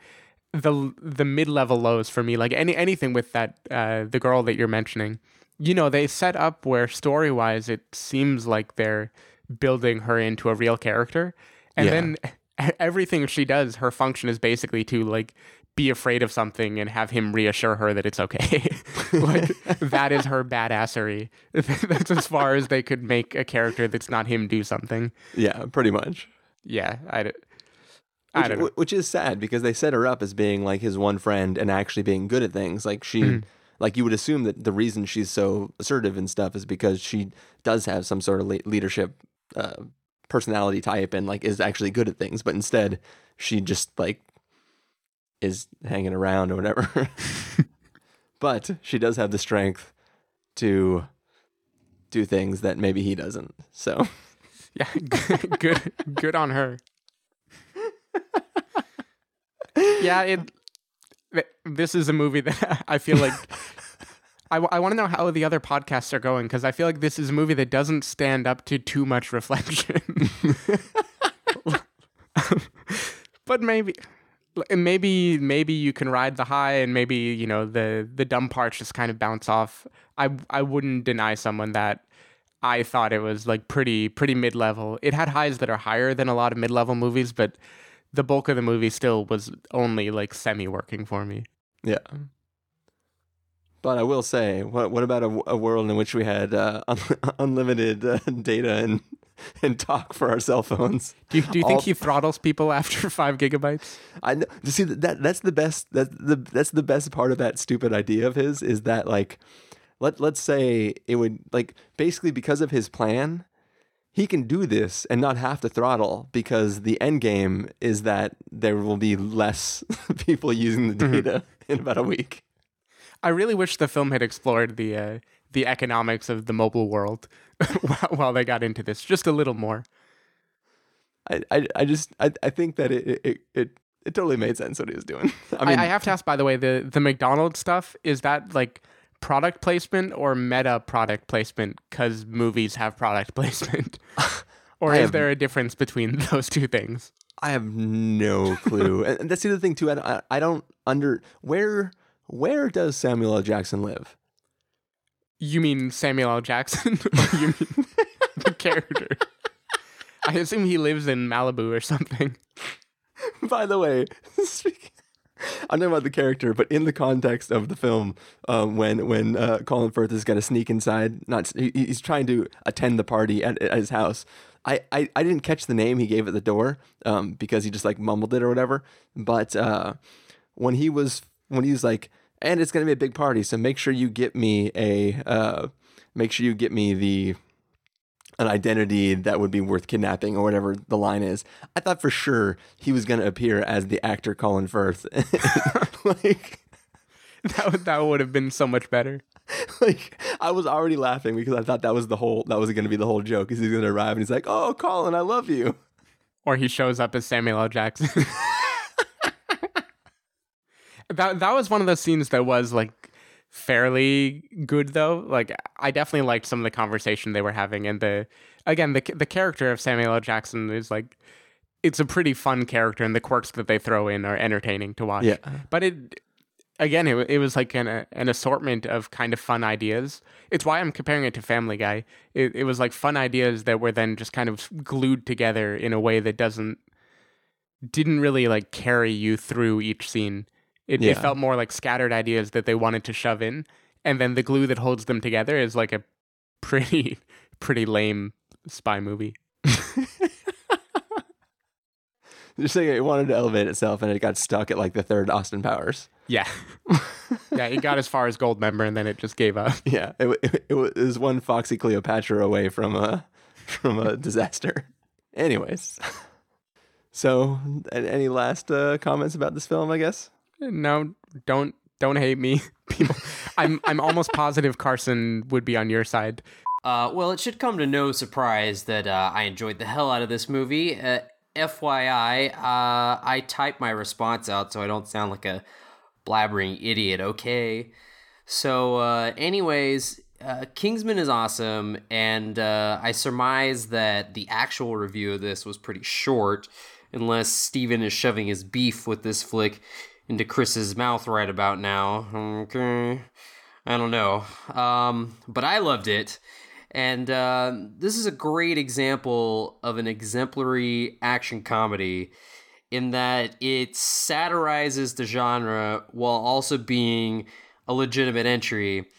The the mid level lows for me, like any anything with that uh, the girl that you're mentioning, you know, they set up where story wise it seems like they're building her into a real character, and Yeah. then everything she does, her function is basically to like be afraid of something and have him reassure her that it's okay. like that is her badassery. that's as far as they could make a character that's not him do something. Yeah, pretty much. Yeah, I, I Which, don't know. which is sad because they set her up as being like his one friend and actually being good at things. Like she, Mhm. like you would assume that the reason she's so assertive and stuff is because she does have some sort of le- leadership uh, personality type and like is actually good at things. But instead, she just like is hanging around or whatever. but she does have the strength to do things that maybe he doesn't. So. Yeah, good, good on her. yeah, it. This is a movie that I feel like. I, want to know how the other podcasts are going because I feel like this is a movie that doesn't stand up to too much reflection. but maybe, maybe, maybe you can ride the high, and maybe you know the the dumb parts just kind of bounce off. I I wouldn't deny someone that I thought it was like pretty pretty mid level. It had highs that are higher than a lot of mid level movies, but the bulk of the movie still was only like semi working for me. Yeah. But I will say, what what about a, a world in which we had uh, un- unlimited uh, data and and talk for our cell phones. Do you, do you think he throttles people after five gigabytes? I know. See that that's the best. That the that's the best part of that stupid idea of his is that like, let let's say it would like basically because of his plan, he can do this and not have to throttle because the end game is that there will be less people using the data in about a week. I really wish the film had explored the uh, the economics of the mobile world while, they got into this just a little more. I I, I just I, I think that it, it it it totally made sense what he was doing. I I, mean, I have to ask, by the way, the the McDonald's stuff is that like product placement or meta product placement? Because movies have product placement, or I is have- there a difference between those two things? I have no clue, and that's the other thing too. I, don't- I, I don't under where where does Samuel L. Jackson live? You mean Samuel L. Jackson, you mean the character? I assume he lives in Malibu or something. By the way, speaking, I'm talking about the character, but in the context of the film, um, when when uh, Colin Firth is going to sneak inside, not he, he's trying to attend the party at, at his house. I, I, I didn't catch the name he gave at the door um, because he just like mumbled it or whatever. But uh, when he was when he was like, and it's going to be a big party, so make sure you get me a uh, make sure you get me the an identity that would be worth kidnapping or whatever the line is. I thought for sure he was going to appear as the actor Colin Firth. like, That would, that would have been so much better. like I was already laughing because I thought that was the whole that was going to be the whole joke. Is he's going to arrive and he's like, "Oh, Colin, I love you." Or he shows up as Samuel L. Jackson. that that was one of those scenes that was like fairly good though. Like I definitely liked some of the conversation they were having, and the again the the character of Samuel L. Jackson is like it's a pretty fun character, and the quirks that they throw in are entertaining to watch. Yeah. but it again it, it was like an an assortment of kind of fun ideas. It's why I'm comparing it to Family Guy. It it was like fun ideas that were then just kind of glued together in a way that doesn't didn't really like carry you through each scene. It, Yeah. it felt more like scattered ideas that they wanted to shove in, and then the glue that holds them together is like a pretty pretty lame spy movie. Just saying it wanted to elevate itself and it got stuck at like the third Austin Powers. Yeah, yeah. It got as far as Goldmember, and then it just gave up. Yeah, it, it, it was one Foxy Cleopatra away from a from a disaster. Anyways, so any last uh, comments about this film? I guess. No, don't don't hate me, people. I'm I'm almost positive Carson would be on your side. Uh, well, it should come to no surprise that uh, I enjoyed the hell out of this movie. Uh, FYI, uh, I typed my response out so I don't sound like a blabbering idiot, okay? So, uh, anyways, uh, Kingsman is awesome, and uh, I surmise that the actual review of this was pretty short, unless Stephen is shoving his beef with this flick into Chris's mouth right about now. Okay. I don't know. Um, but I loved it. And uh, this is a great example of an exemplary action comedy in that it satirizes the genre while also being a legitimate entry.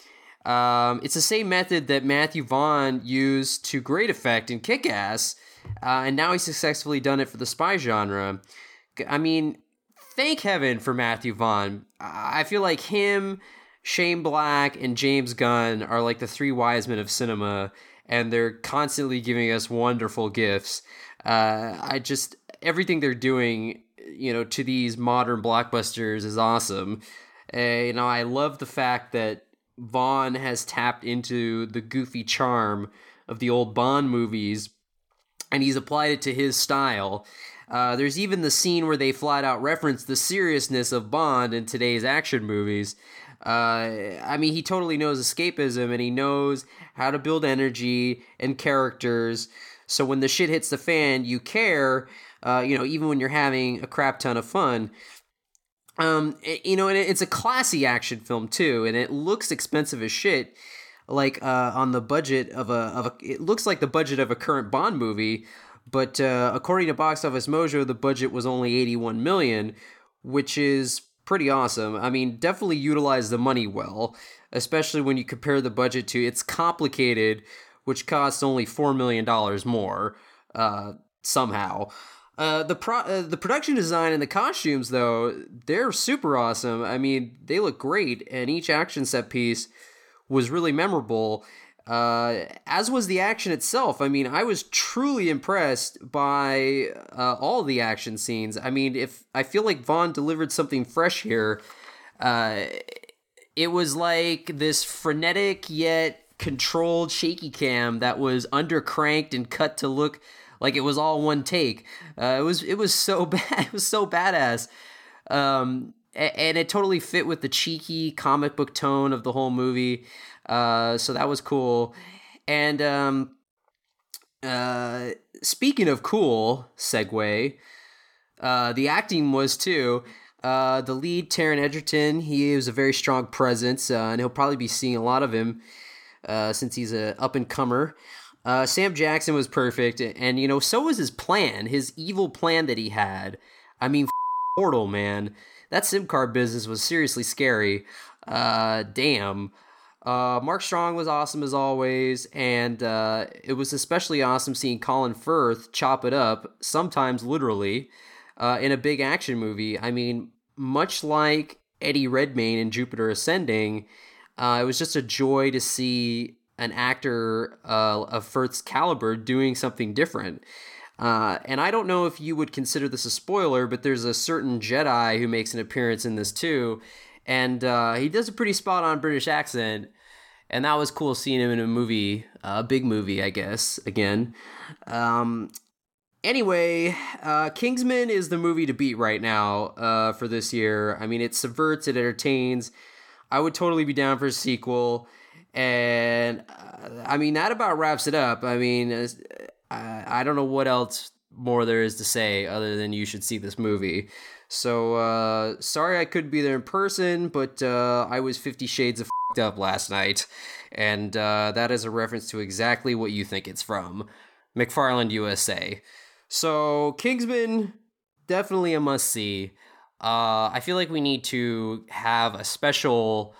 Um, it's the same method that Matthew Vaughn used to great effect in Kick Ass, uh, and now he's successfully done it for the spy genre. I mean, thank heaven for Matthew Vaughn. I feel like him, Shane Black, and James Gunn are like the three wise men of cinema, and they're constantly giving us wonderful gifts. Uh, I just everything they're doing, you know, to these modern blockbusters is awesome. Uh, you know, I love the fact that Vaughn has tapped into the goofy charm of the old Bond movies and he's applied it to his style. Uh, there's even the scene where they flat out reference the seriousness of Bond in today's action movies. Uh, I mean, he totally knows escapism and he knows how to build energy and characters. So when the shit hits the fan, you care. Uh, you know, even when you're having a crap ton of fun. Um, it- you know, and it- it's a classy action film too, and it looks expensive as shit. Like uh, on the budget of a of a, it looks like the budget of a current Bond movie, but uh, according to Box Office Mojo, the budget was only eighty one million, which is pretty awesome. I mean, definitely utilize the money well, especially when you compare the budget to. It's complicated which costs only $4 million more uh, somehow. Uh, the pro- uh, the production design and the costumes though they're super awesome. I mean they look great, and each action set piece was really memorable. Uh, as was the action itself. I mean, I was truly impressed by uh, all the action scenes. I mean, if I feel like Vaughn delivered something fresh here, uh, it was like this frenetic yet controlled shaky cam that was undercranked and cut to look like it was all one take. Uh, it was it was so bad. It was so badass. Um, and it totally fit with the cheeky comic book tone of the whole movie. Uh, so that was cool. And um, uh, speaking of cool, segue, uh, the acting was too. Uh, the lead, Taron Egerton, he is a very strong presence, uh, and he'll probably be seeing a lot of him uh, since he's a up and comer. Uh, Sam Jackson was perfect, and you know, so was his plan, his evil plan that he had. I mean, Portal, man, that SIM card business was seriously scary. Uh, damn. Uh, Mark Strong was awesome as always, and uh, it was especially awesome seeing Colin Firth chop it up, sometimes literally, uh, in a big action movie. I mean, much like Eddie Redmayne in Jupiter Ascending, uh, it was just a joy to see an actor uh, of Firth's caliber doing something different. Uh, and I don't know if you would consider this a spoiler, but there's a certain Jedi who makes an appearance in this too, and uh, he does a pretty spot on British accent, and that was cool seeing him in a movie, a big movie, I guess. Again, um, anyway, uh, Kingsman is the movie to beat right now uh, for this year. I mean, it subverts, it entertains. I would totally be down for a sequel. And uh, I mean, that about wraps it up. I mean, I, I don't know what else more there is to say other than you should see this movie. So uh, sorry I couldn't be there in person, but uh, I was Fifty Shades of up last night, and uh, that is a reference to exactly what you think it's from, McFarland USA. So Kingsman, definitely a must see. Uh, I feel like we need to have a special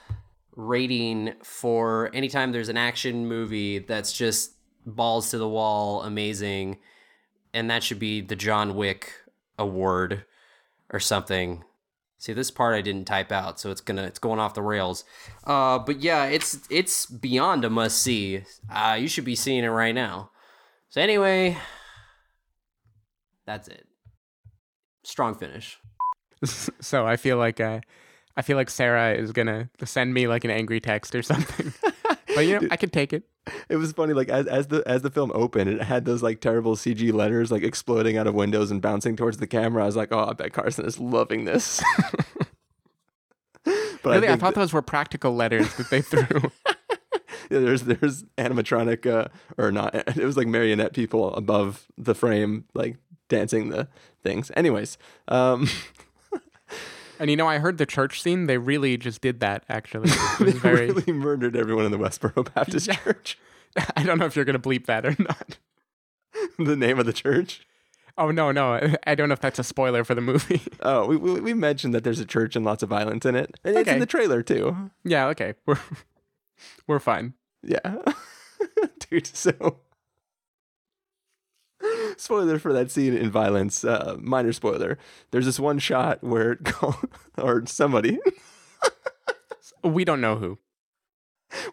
rating for anytime there's an action movie that's just balls to the wall, amazing, and that should be the John Wick award or something. See, this part I didn't type out, so it's gonna it's going off the rails. Uh, but yeah, it's it's beyond a must see. Uh, you should be seeing it right now. So anyway, that's it. Strong finish. so I feel like uh, I feel like Sarah is gonna send me like an angry text or something. but you know, I can take it. It was funny, like as as the as the film opened, it had those like terrible CG letters like exploding out of windows and bouncing towards the camera. I was like, oh, I bet Carson is loving this. but really, I, I thought that, those were practical letters that they threw. yeah, there's there's animatronic uh, or not. It was like marionette people above the frame, like dancing the things. Anyways, um, and you know, I heard the church scene. They really just did that. Actually, they very... really murdered everyone in the Westboro Baptist yeah. Church. I don't know if you're going to bleep that or not. the name of the church. Oh no, no, I don't know if that's a spoiler for the movie. oh, we, we, we mentioned that there's a church and lots of violence in it, and okay. it's in the trailer too. Yeah, okay, we're we're fine. Yeah, dude. So spoiler for that scene in violence. Uh, minor spoiler. There's this one shot where or somebody. we don't know who.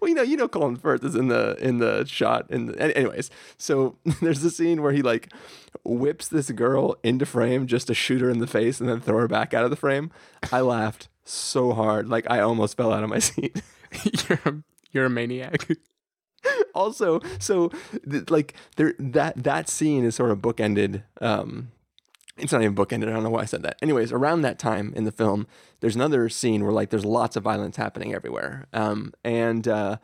Well, you know, you know, Colin Firth is in the in the shot. In the, anyways, so there's a scene where he like whips this girl into frame just to shoot her in the face and then throw her back out of the frame. I laughed so hard, like I almost fell out of my seat. you're a, you're a maniac. also, so th- like there that that scene is sort of bookended. Um, it's not even bookended. I don't know why I said that. Anyways, around that time in the film, there's another scene where like there's lots of violence happening everywhere. Um, and uh,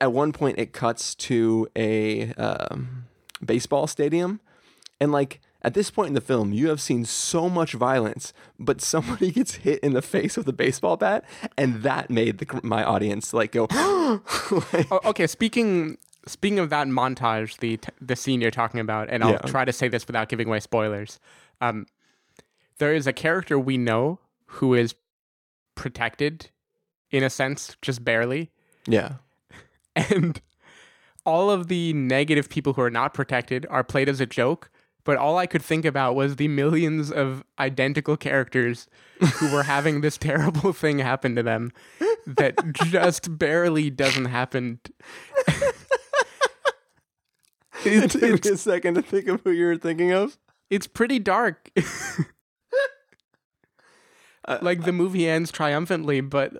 at, one point, it cuts to a um, baseball stadium, and like at this point in the film, you have seen so much violence, but somebody gets hit in the face with a baseball bat, and that made the, my audience like go. like, oh, okay, speaking speaking of that montage, the the scene you're talking about, and I'll yeah. try to say this without giving away spoilers. Um, there is a character we know who is protected, in a sense, just barely. Yeah, and all of the negative people who are not protected are played as a joke. But all I could think about was the millions of identical characters who were having this terrible thing happen to them that just barely doesn't happen. it took me a second to think of who you were thinking of. It's pretty dark. Uh, like the movie ends triumphantly, but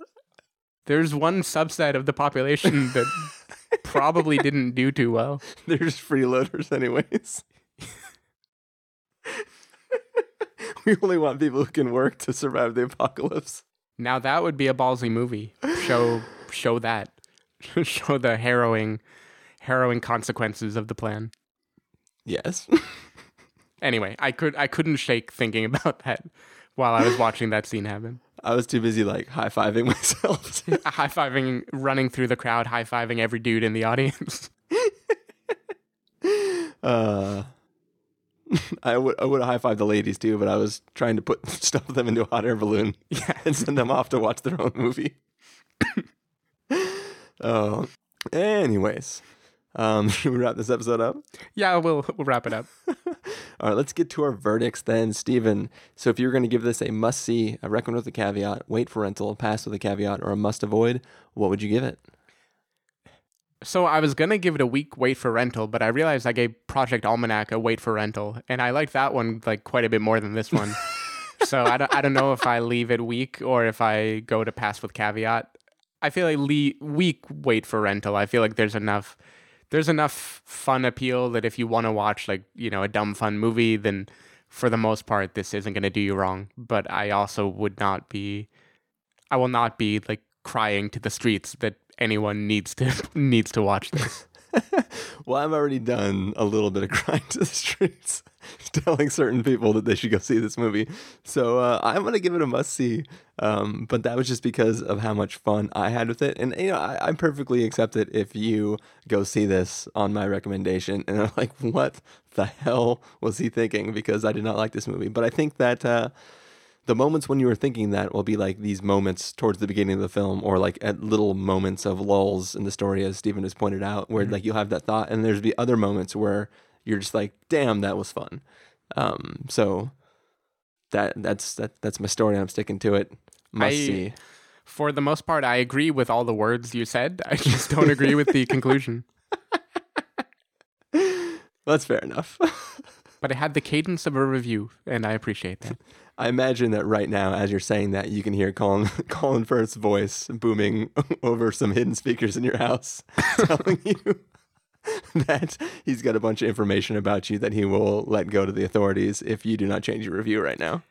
there's one subset of the population that probably didn't do too well. They're just freeloaders, anyways. we only want people who can work to survive the apocalypse. Now that would be a ballsy movie. Show show that. show the harrowing harrowing consequences of the plan. Yes. anyway, I could I couldn't shake thinking about that while I was watching that scene happen. I was too busy like high fiving myself. high fiving, running through the crowd, high fiving every dude in the audience. uh, I would I would high five the ladies too, but I was trying to put stuff them into a hot air balloon yeah. and send them off to watch their own movie. oh, anyways, um, should we wrap this episode up? Yeah, we'll we'll wrap it up. All right, let's get to our verdicts then, Stephen. So, if you're going to give this a must see, a recommend with a caveat, wait for rental, pass with a caveat, or a must avoid, what would you give it? So I was gonna give it a week wait for rental, but I realized I gave Project Almanac a wait for rental, and I like that one like quite a bit more than this one. so I don't I don't know if I leave it week or if I go to pass with caveat. I feel like le- week wait for rental. I feel like there's enough there's enough fun appeal that if you want to watch like you know a dumb fun movie, then for the most part this isn't gonna do you wrong. But I also would not be I will not be like crying to the streets that anyone needs to needs to watch this. well, I've already done a little bit of crying to the streets, telling certain people that they should go see this movie. So uh, I'm gonna give it a must see. Um, but that was just because of how much fun I had with it, and you know I, I perfectly accept it if you go see this on my recommendation and are like, what the hell was he thinking? Because I did not like this movie. But I think that. Uh, the moments when you were thinking that will be like these moments towards the beginning of the film or like at little moments of lulls in the story as Stephen has pointed out where mm-hmm. like you'll have that thought and there's be other moments where you're just like damn that was fun. Um so that that's that that's my story. I'm sticking to it. Must I, see. for the most part I agree with all the words you said. I just don't agree with the conclusion. That's fair enough. But it had the cadence of a review and I appreciate that I imagine that right now, as you're saying that, you can hear Colin Colin Firth's voice booming over some hidden speakers in your house, telling you that he's got a bunch of information about you that he will let go to the authorities if you do not change your review right now.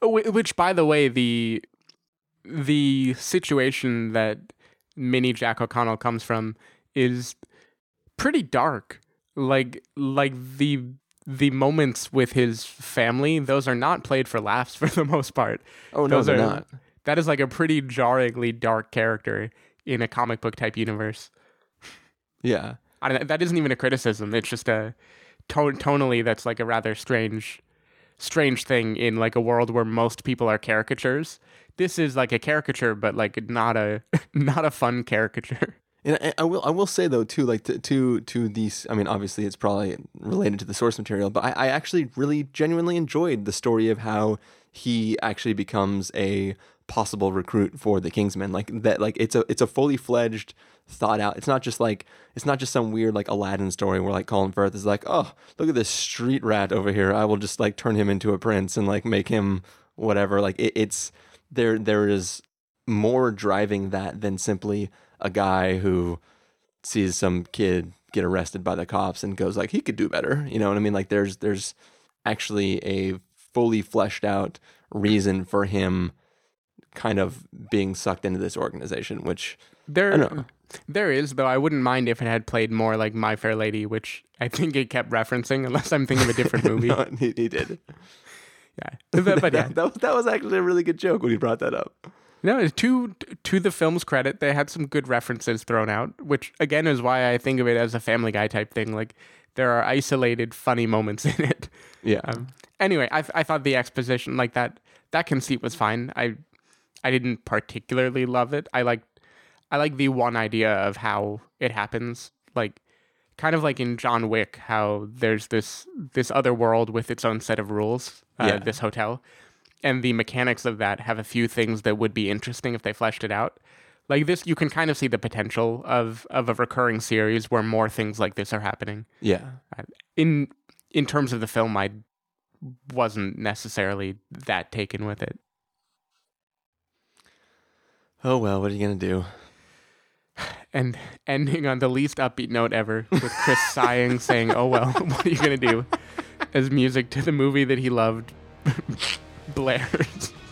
Oh, which, by the way, the the situation that Mini Jack O'Connell comes from is pretty dark. Like like the the moments with his family, those are not played for laughs for the most part. Oh no, those they're are, not. That is like a pretty jarringly dark character in a comic book type universe. Yeah, I, that isn't even a criticism. It's just a tone, tonally that's like a rather strange, strange thing in like a world where most people are caricatures. This is like a caricature, but like not a not a fun caricature. And I, will I will say though too like to, to to these I mean obviously it's probably related to the source material but I, I actually really genuinely enjoyed the story of how he actually becomes a possible recruit for the Kingsmen. Like that like it's a it's a fully fledged thought out. It's not just like it's not just some weird like Aladdin story where like Colin Firth is like oh look at this street rat over here. I will just like turn him into a prince and like make him whatever. Like it, it's there there is more driving that than simply a guy who sees some kid get arrested by the cops and goes like he could do better. You know what i mean? Like there's there's actually a fully fleshed out reason for him kind of being sucked into this organization which there there is though. I wouldn't mind if it had played more like my fair lady which i think it kept referencing unless i'm thinking of a different movie. No, he, he did. Yeah. But, but yeah that, that, that was actually a really good joke when he brought that up no, to to the film's credit, they had some good references thrown out, which again is why I think of it as a Family Guy type thing. Like there are isolated funny moments in it. Yeah. Um, anyway, I I thought the exposition like that that conceit was fine. I I didn't particularly love it. I like I like the one idea of how it happens. Like kind of like in John Wick, how there's this this other world with its own set of rules. Uh, Yeah. This hotel, and the mechanics of that have a few things that would be interesting if they fleshed it out. Like this, you can kind of see the potential of of a recurring series where more things like this are happening. Yeah. Uh, In in terms of the film, I wasn't necessarily that taken with it. Oh well, what are you gonna do? And ending on the least upbeat note ever, with Chris sighing, saying, "Oh well, what are you gonna do?" As music to the movie that he loved blares.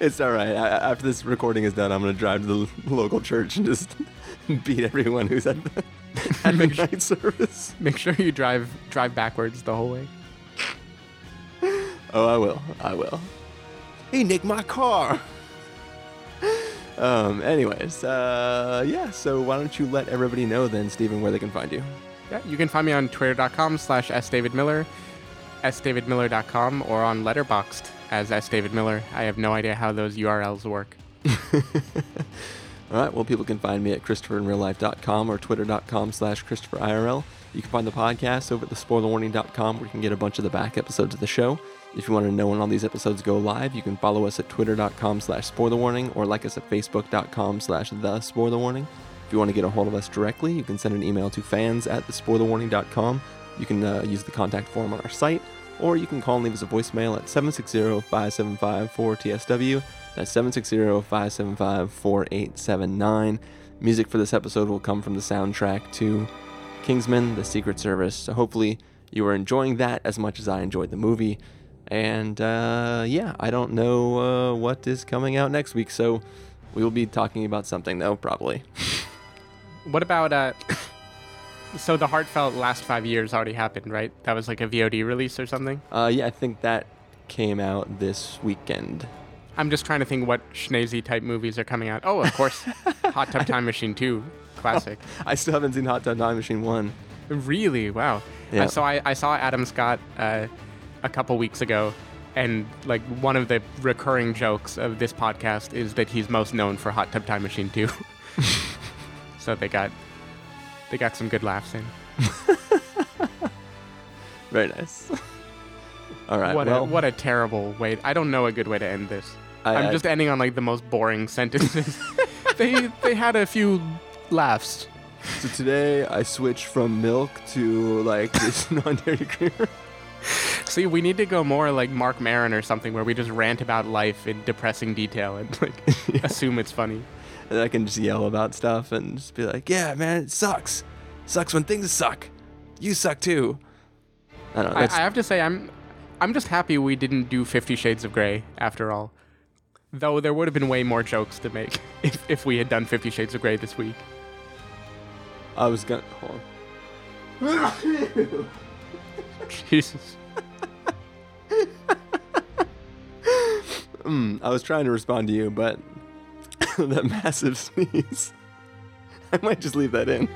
It's all right. I, after this recording is done, I'm gonna drive to the local church and just beat everyone who's at the, at the night service. Make sure you drive drive backwards the whole way. Oh, I will. I will. He nicked my car. um. Anyways, uh, yeah. So why don't you let everybody know then, Stephen, where they can find you? Yeah, you can find me on twitter.com slash sdavidmiller, sdavidmiller.com, or on Letterboxd as sdavidmiller. I have no idea how those URLs work. All right. Well, people can find me at ChristopherInRealLife.com or Twitter.com slash ChristopherIRL. You can find the podcast over at thespoilerwarning.com where you can get a bunch of the back episodes of the show. If you want to know when all these episodes go live, you can follow us at Twitter.com slash SpoilerWarning or like us at Facebook.com slash The SpoilerWarning. If you want to get a hold of us directly, you can send an email to fans at thespoilerwarning.com. You can uh, use the contact form on our site, or you can call and leave us a voicemail at 760-575-4TSW. That's 760-575-4879. Music for this episode will come from the soundtrack to Kingsman, The Secret Service. So hopefully you are enjoying that as much as I enjoyed the movie. And uh, yeah, I don't know uh, what is coming out next week, so we will be talking about something though, probably. What about uh so the heartfelt last five years already happened, right? That was like a VOD release or something? Uh, yeah, I think that came out this weekend. I'm just trying to think what Schnese type movies are coming out. Oh, of course, Hot Tub Time Machine 2, classic. I still haven't seen Hot Tub Time Machine 1. Really? Wow. Yeah. Uh, so I, I saw Adam Scott uh, a couple weeks ago, and like one of the recurring jokes of this podcast is that he's most known for Hot Tub Time Machine 2. so they got they got some good laughs in. Very nice. All right. what well, a what a terrible way. I don't know a good way to end this. I- I'm I- just ending on like the most boring sentences. they they had a few laughs. so today I switched from milk to like this non-dairy creamer. See, we need to go more like Marc Maron or something where we just rant about life in depressing detail and like assume it's funny. And I can just yell about stuff and just be like, "Yeah, man, it sucks. Sucks when things suck. You suck too." I don't know. I, I have to say, I'm I'm just happy we didn't do Fifty Shades of Grey after all. Though there would have been way more jokes to make if, if we had done Fifty Shades of Grey this week. I was gonna hold on. Jesus. Mm, I was trying to respond to you, but that massive sneeze. I might just leave that in.